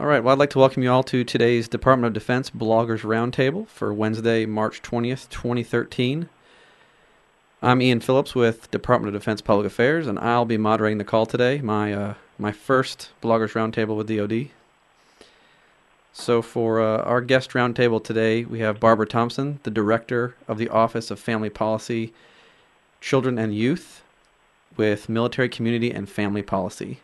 All right. Well, I'd like to welcome you all to today's Department of Defense Bloggers Roundtable for Wednesday, March 20th, 2013. I'm Ian Phillips with Department of Defense Public Affairs, and I'll be moderating the call today. My uh, my first Bloggers Roundtable with DoD. So for uh, our guest roundtable today, we have Barbara Thompson, the director of the Office of Family Policy, Children and Youth, with Military Community and Family Policy.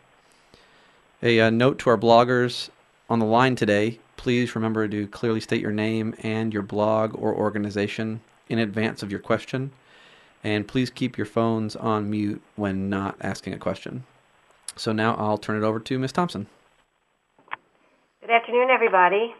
A uh, note to our bloggers on the line today please remember to clearly state your name and your blog or organization in advance of your question. And please keep your phones on mute when not asking a question. So now I'll turn it over to Ms. Thompson. Good afternoon, everybody.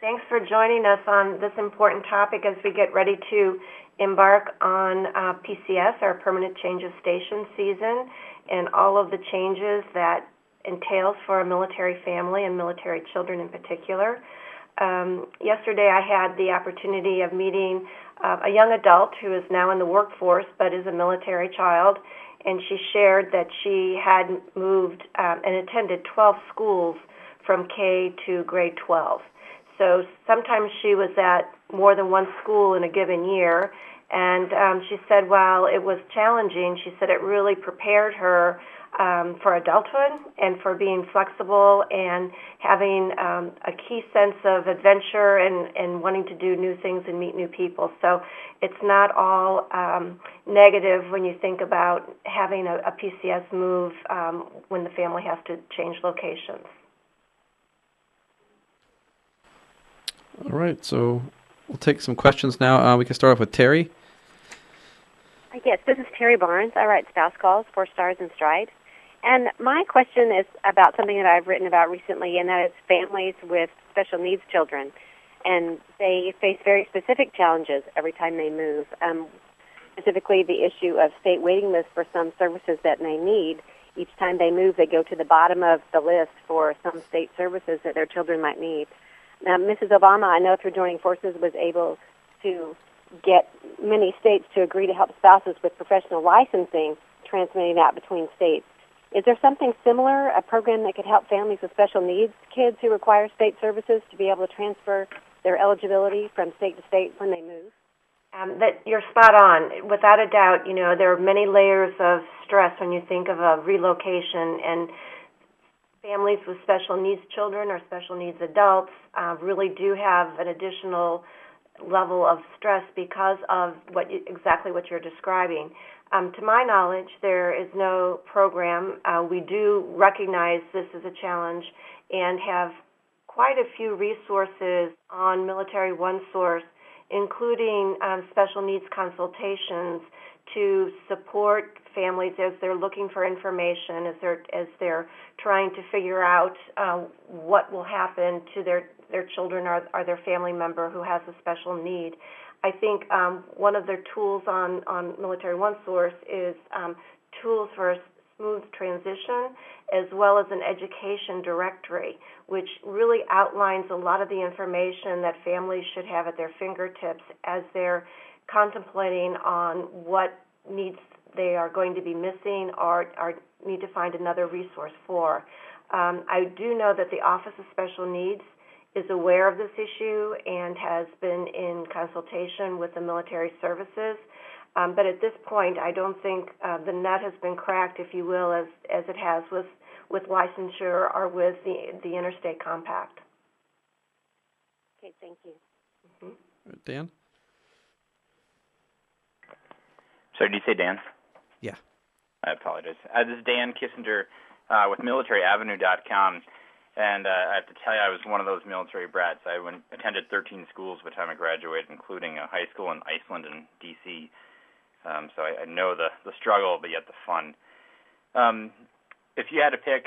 Thanks for joining us on this important topic as we get ready to embark on uh, PCS, our Permanent Change of Station season, and all of the changes that entails for a military family and military children in particular. Um, yesterday, I had the opportunity of meeting uh, a young adult who is now in the workforce but is a military child, and she shared that she had moved um, and attended 12 schools from K to grade 12. So sometimes she was at more than one school in a given year, and um, she said while it was challenging, she said it really prepared her um, for adulthood and for being flexible and having um, a key sense of adventure and, and wanting to do new things and meet new people. So it's not all um, negative when you think about having a, a PCS move um, when the family has to change locations. All right, so we'll take some questions now. Uh, we can start off with Terry. Yes, this is Terry Barnes. I write spouse calls for Stars and Stripes. And my question is about something that I've written about recently, and that is families with special needs children. And they face very specific challenges every time they move. Um, specifically, the issue of state waiting lists for some services that they need. Each time they move, they go to the bottom of the list for some state services that their children might need. Now, Mrs. Obama, I know through joining forces, was able to get many states to agree to help spouses with professional licensing, transmitting that between states. Is there something similar, a program that could help families with special needs kids who require state services to be able to transfer their eligibility from state to state when they move? Um, that you're spot on. Without a doubt, you know there are many layers of stress when you think of a relocation, and families with special needs children or special needs adults uh, really do have an additional level of stress because of what exactly what you're describing. Um, to my knowledge, there is no program. Uh, we do recognize this as a challenge and have quite a few resources on Military One Source, including um, special needs consultations to support families as they're looking for information, as they're as they're trying to figure out uh, what will happen to their their children or, or their family member who has a special need. I think um, one of their tools on, on Military One Source is um, tools for a smooth transition as well as an education directory, which really outlines a lot of the information that families should have at their fingertips as they're contemplating on what needs they are going to be missing or, or need to find another resource for. Um, I do know that the Office of Special Needs is aware of this issue and has been in consultation with the military services. Um, but at this point, I don't think uh, the nut has been cracked, if you will, as as it has with with licensure or with the the interstate compact. Okay, thank you. Mm-hmm. Dan. Sorry, did you say Dan? Yeah. I apologize. Uh, this is Dan Kissinger uh, with MilitaryAvenue.com. And uh, I have to tell you, I was one of those military brats. I went, attended 13 schools by the time I graduated, including a high school in Iceland and D.C. Um, so I, I know the the struggle, but yet the fun. Um, if you had to pick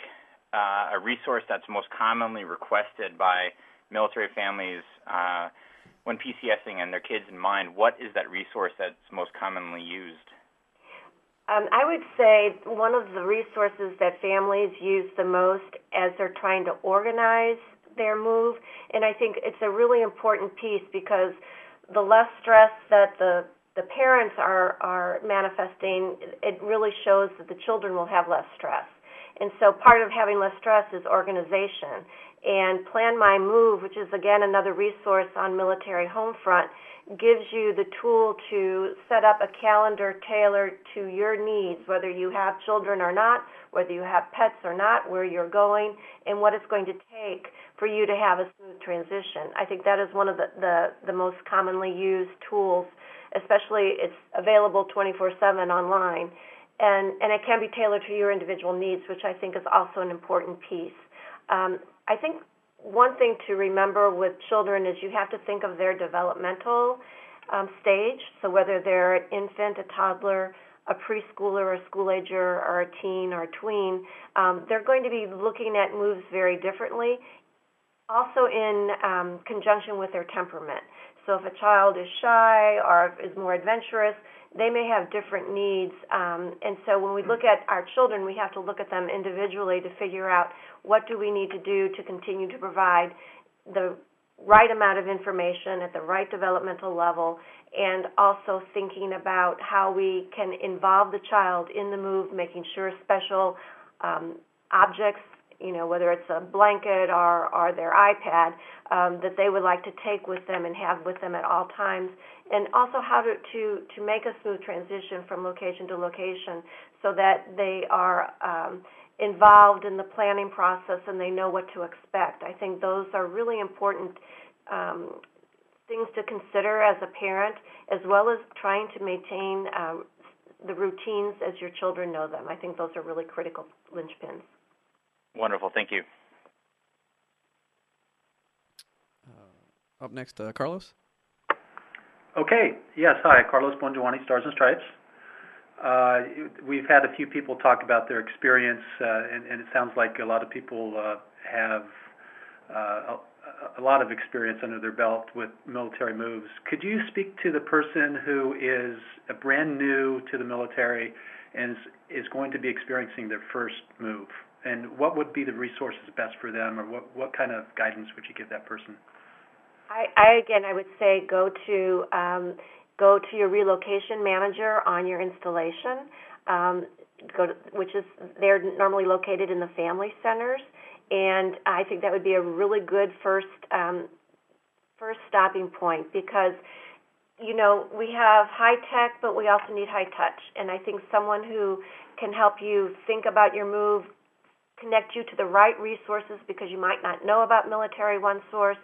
uh, a resource that's most commonly requested by military families uh, when PCSing and their kids in mind, what is that resource that's most commonly used? Um, I would say one of the resources that families use the most as they're trying to organize their move, and I think it's a really important piece because the less stress that the the parents are are manifesting, it really shows that the children will have less stress. And so part of having less stress is organization. And Plan My Move, which is again another resource on Military home front, gives you the tool to set up a calendar tailored to your needs, whether you have children or not, whether you have pets or not, where you're going, and what it's going to take for you to have a smooth transition. I think that is one of the, the, the most commonly used tools, especially it's available 24 7 online. And, and it can be tailored to your individual needs, which I think is also an important piece. Um, I think one thing to remember with children is you have to think of their developmental um, stage. So whether they're an infant, a toddler, a preschooler, a school ager, or a teen or a tween, um, they're going to be looking at moves very differently. Also in um, conjunction with their temperament. So if a child is shy or is more adventurous, they may have different needs. Um, and so when we look at our children, we have to look at them individually to figure out what do we need to do to continue to provide the right amount of information at the right developmental level and also thinking about how we can involve the child in the move, making sure special um, objects you know, whether it's a blanket or, or their iPad, um, that they would like to take with them and have with them at all times, and also how to, to, to make a smooth transition from location to location so that they are um, involved in the planning process and they know what to expect. I think those are really important um, things to consider as a parent, as well as trying to maintain uh, the routines as your children know them. I think those are really critical linchpins. Wonderful. Thank you. Uh, up next, uh, Carlos. Okay. Yes. Hi, Carlos Bongioanni, Stars and Stripes. Uh, we've had a few people talk about their experience, uh, and, and, it sounds like a lot of people uh, have uh, a, a, lot of experience under their belt with military moves. Could you speak to the person who is brand new to the military and is, is going to be experiencing their first move? And what would be the resources best for them, or what, what kind of guidance would you give that person? I, I again, I would say go to um, go to your relocation manager on your installation, um, go to, which is they're normally located in the family centers, and I think that would be a really good first um, first stopping point because you know we have high tech, but we also need high touch, and I think someone who can help you think about your move, connect you to the right resources because you might not know about Military One Source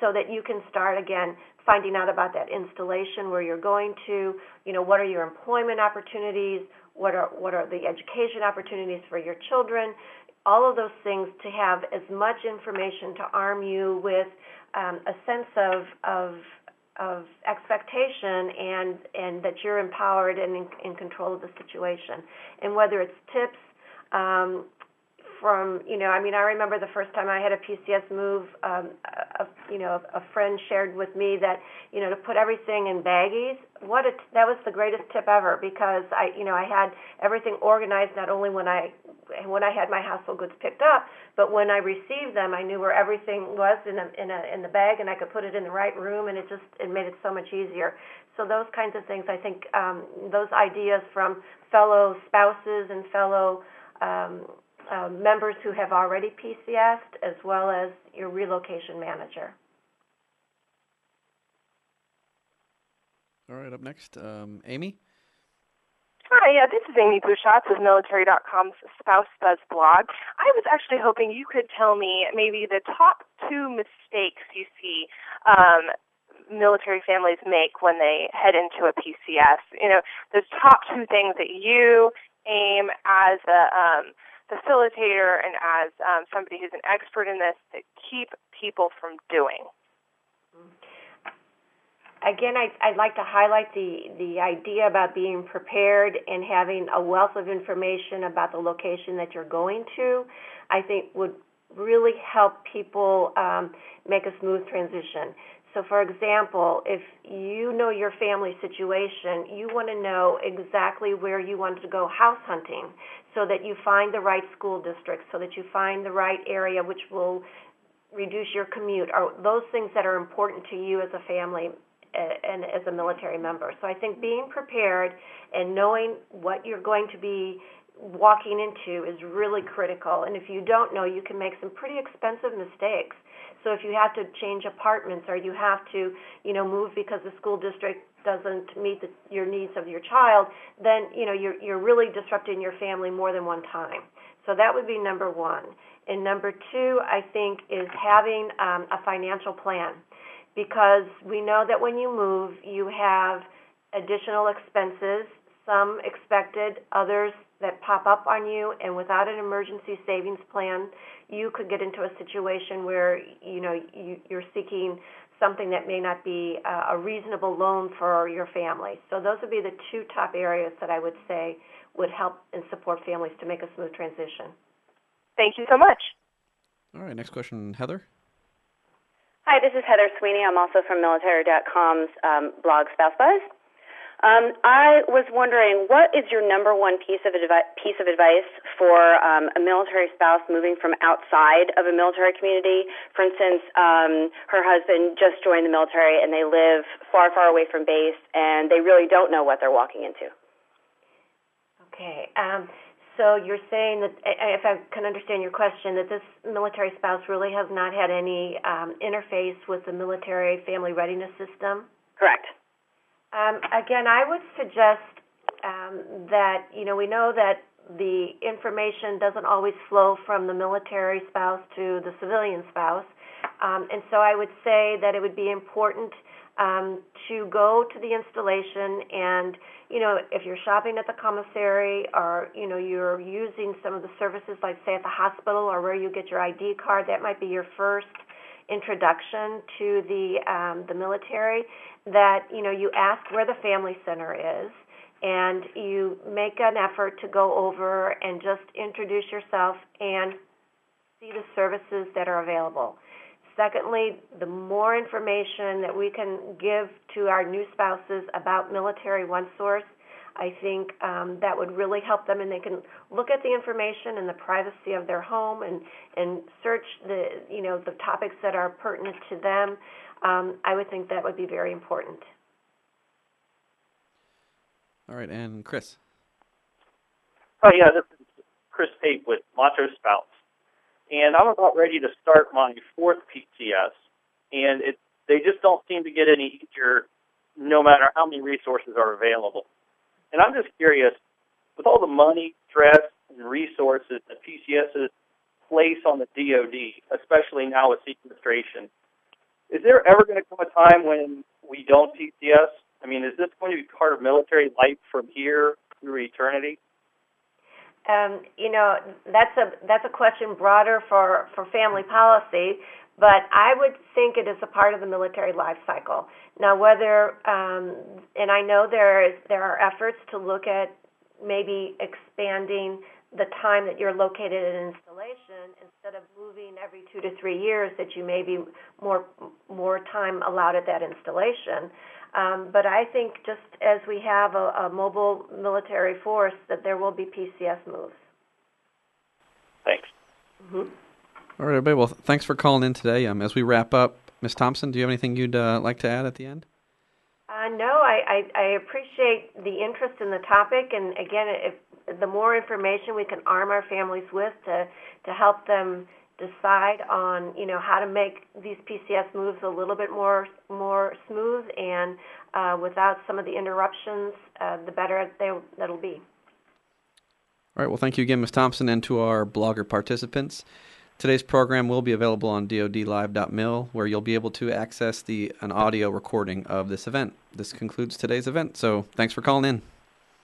so that you can start again finding out about that installation where you're going to, you know, what are your employment opportunities, what are what are the education opportunities for your children, all of those things to have as much information to arm you with um, a sense of of of expectation and and that you're empowered and in, in control of the situation. And whether it's tips, um, from you know i mean i remember the first time i had a pcs move um a, you know a, friend shared with me that you know to put everything in baggies what a, that was the greatest tip ever because i you know i had everything organized not only when i when i had my household goods picked up but when i received them i knew where everything was in a in a in the bag and i could put it in the right room and it just it made it so much easier. So those kinds of things i think um those ideas from fellow spouses and fellow um um, members who have already PCSed, as well as your relocation manager. All right, up next, um, Amy. Hi, yeah, this is Amy Bushatz with Military.com's Spouse Buzz blog. I was actually hoping you could tell me maybe the top two mistakes you see um, military families make when they head into a PCS. You know, those top two things that you aim as a um, facilitator and as um, somebody who's an expert in this to keep people from doing? Again, I, I'd like to highlight the, the idea about being prepared and having a wealth of information about the location that you're going to. I think would really help people um, make a smooth transition. So, for example, if you know your family situation, you want to know exactly where you want to go house hunting so that you find the right school district, so that you find the right area which will reduce your commute, or those things that are important to you as a family eh, and as a military member. So I think being prepared and knowing what you're going to be walking into is really critical. And if you don't know, you can make some pretty expensive mistakes. So if you have to change apartments or you have to, you know, move because the school district doesn't meet the, your needs of your child, then you know you're you're really disrupting your family more than one time. So that would be number one. And number two, I think, is having um, a financial plan, because we know that when you move, you have additional expenses, some expected, others that pop up on you, and without an emergency savings plan, you could get into a situation where you know you, you're seeking something that may not be a reasonable loan for your family. So those would be the two top areas that I would say would help and support families to make a smooth transition. Thank you so much. All right, next question, Heather. Hi, this is Heather Sweeney. I'm also from military.com's um, blog Spouse Buzz. Um, I was wondering, what is your number one piece of advi- piece of advice for um, a military spouse moving from outside of a military community? For instance, um, her husband just joined the military and they live far, far away from base, and they really don't know what they're walking into. Okay. Um, so you're saying that, if I can understand your question, that this military spouse really has not had any um, interface with the military family readiness system? Correct. Um, again, I would suggest um, that you know we know that the information doesn't always flow from the military spouse to the civilian spouse, um, and so I would say that it would be important um, to go to the installation and you know if you're shopping at the commissary or you know you're using some of the services like say at the hospital or where you get your ID card, that might be your first introduction to the um, the military that you know you ask where the family center is and you make an effort to go over and just introduce yourself and see the services that are available. Secondly, the more information that we can give to our new spouses about Military One Source, I think um, that would really help them, and they can look at the information in the privacy of their home and and search the you know the topics that are pertinent to them. Um, I would think that would be very important. All right, and Chris. Oh yeah, this is Chris Pape with Macho Spouse, and I'm about ready to start my fourth PCS, and it they just don't seem to get any easier, no matter how many resources are available. And I'm just curious, with all the money, stress, and resources that PCSs place on the DoD, especially now with sequestration, is there ever going to come a time when we don't PCS? I mean, is this going to be part of military life from here through eternity? Um, you know, that's a that's a question broader for for family policy, but I would think it is a part of the military life cycle. Now, whether um, and I know there is there are efforts to look at maybe expanding the time that you're located at an installation instead of moving every two to three years that you may be more more time allowed at that installation. Um, but I think just as we have a, a mobile military force, that there will be PCS moves. Thanks. Mm-hmm. All right, everybody. Well, thanks for calling in today. Um, as we wrap up, Ms. Thompson, do you have anything you'd uh, like to add at the end? Uh, no, I, I, I appreciate the interest in the topic, and again, if the more information we can arm our families with to to help them decide on you know how to make these PCS moves a little bit more more smooth and uh, without some of the interruptions, uh, the better they, that'll be. All right. Well, thank you again, Ms. Thompson, and to our blogger participants. Today's program will be available on dodlive.mil, where you'll be able to access the an audio recording of this event. This concludes today's event. So, thanks for calling in.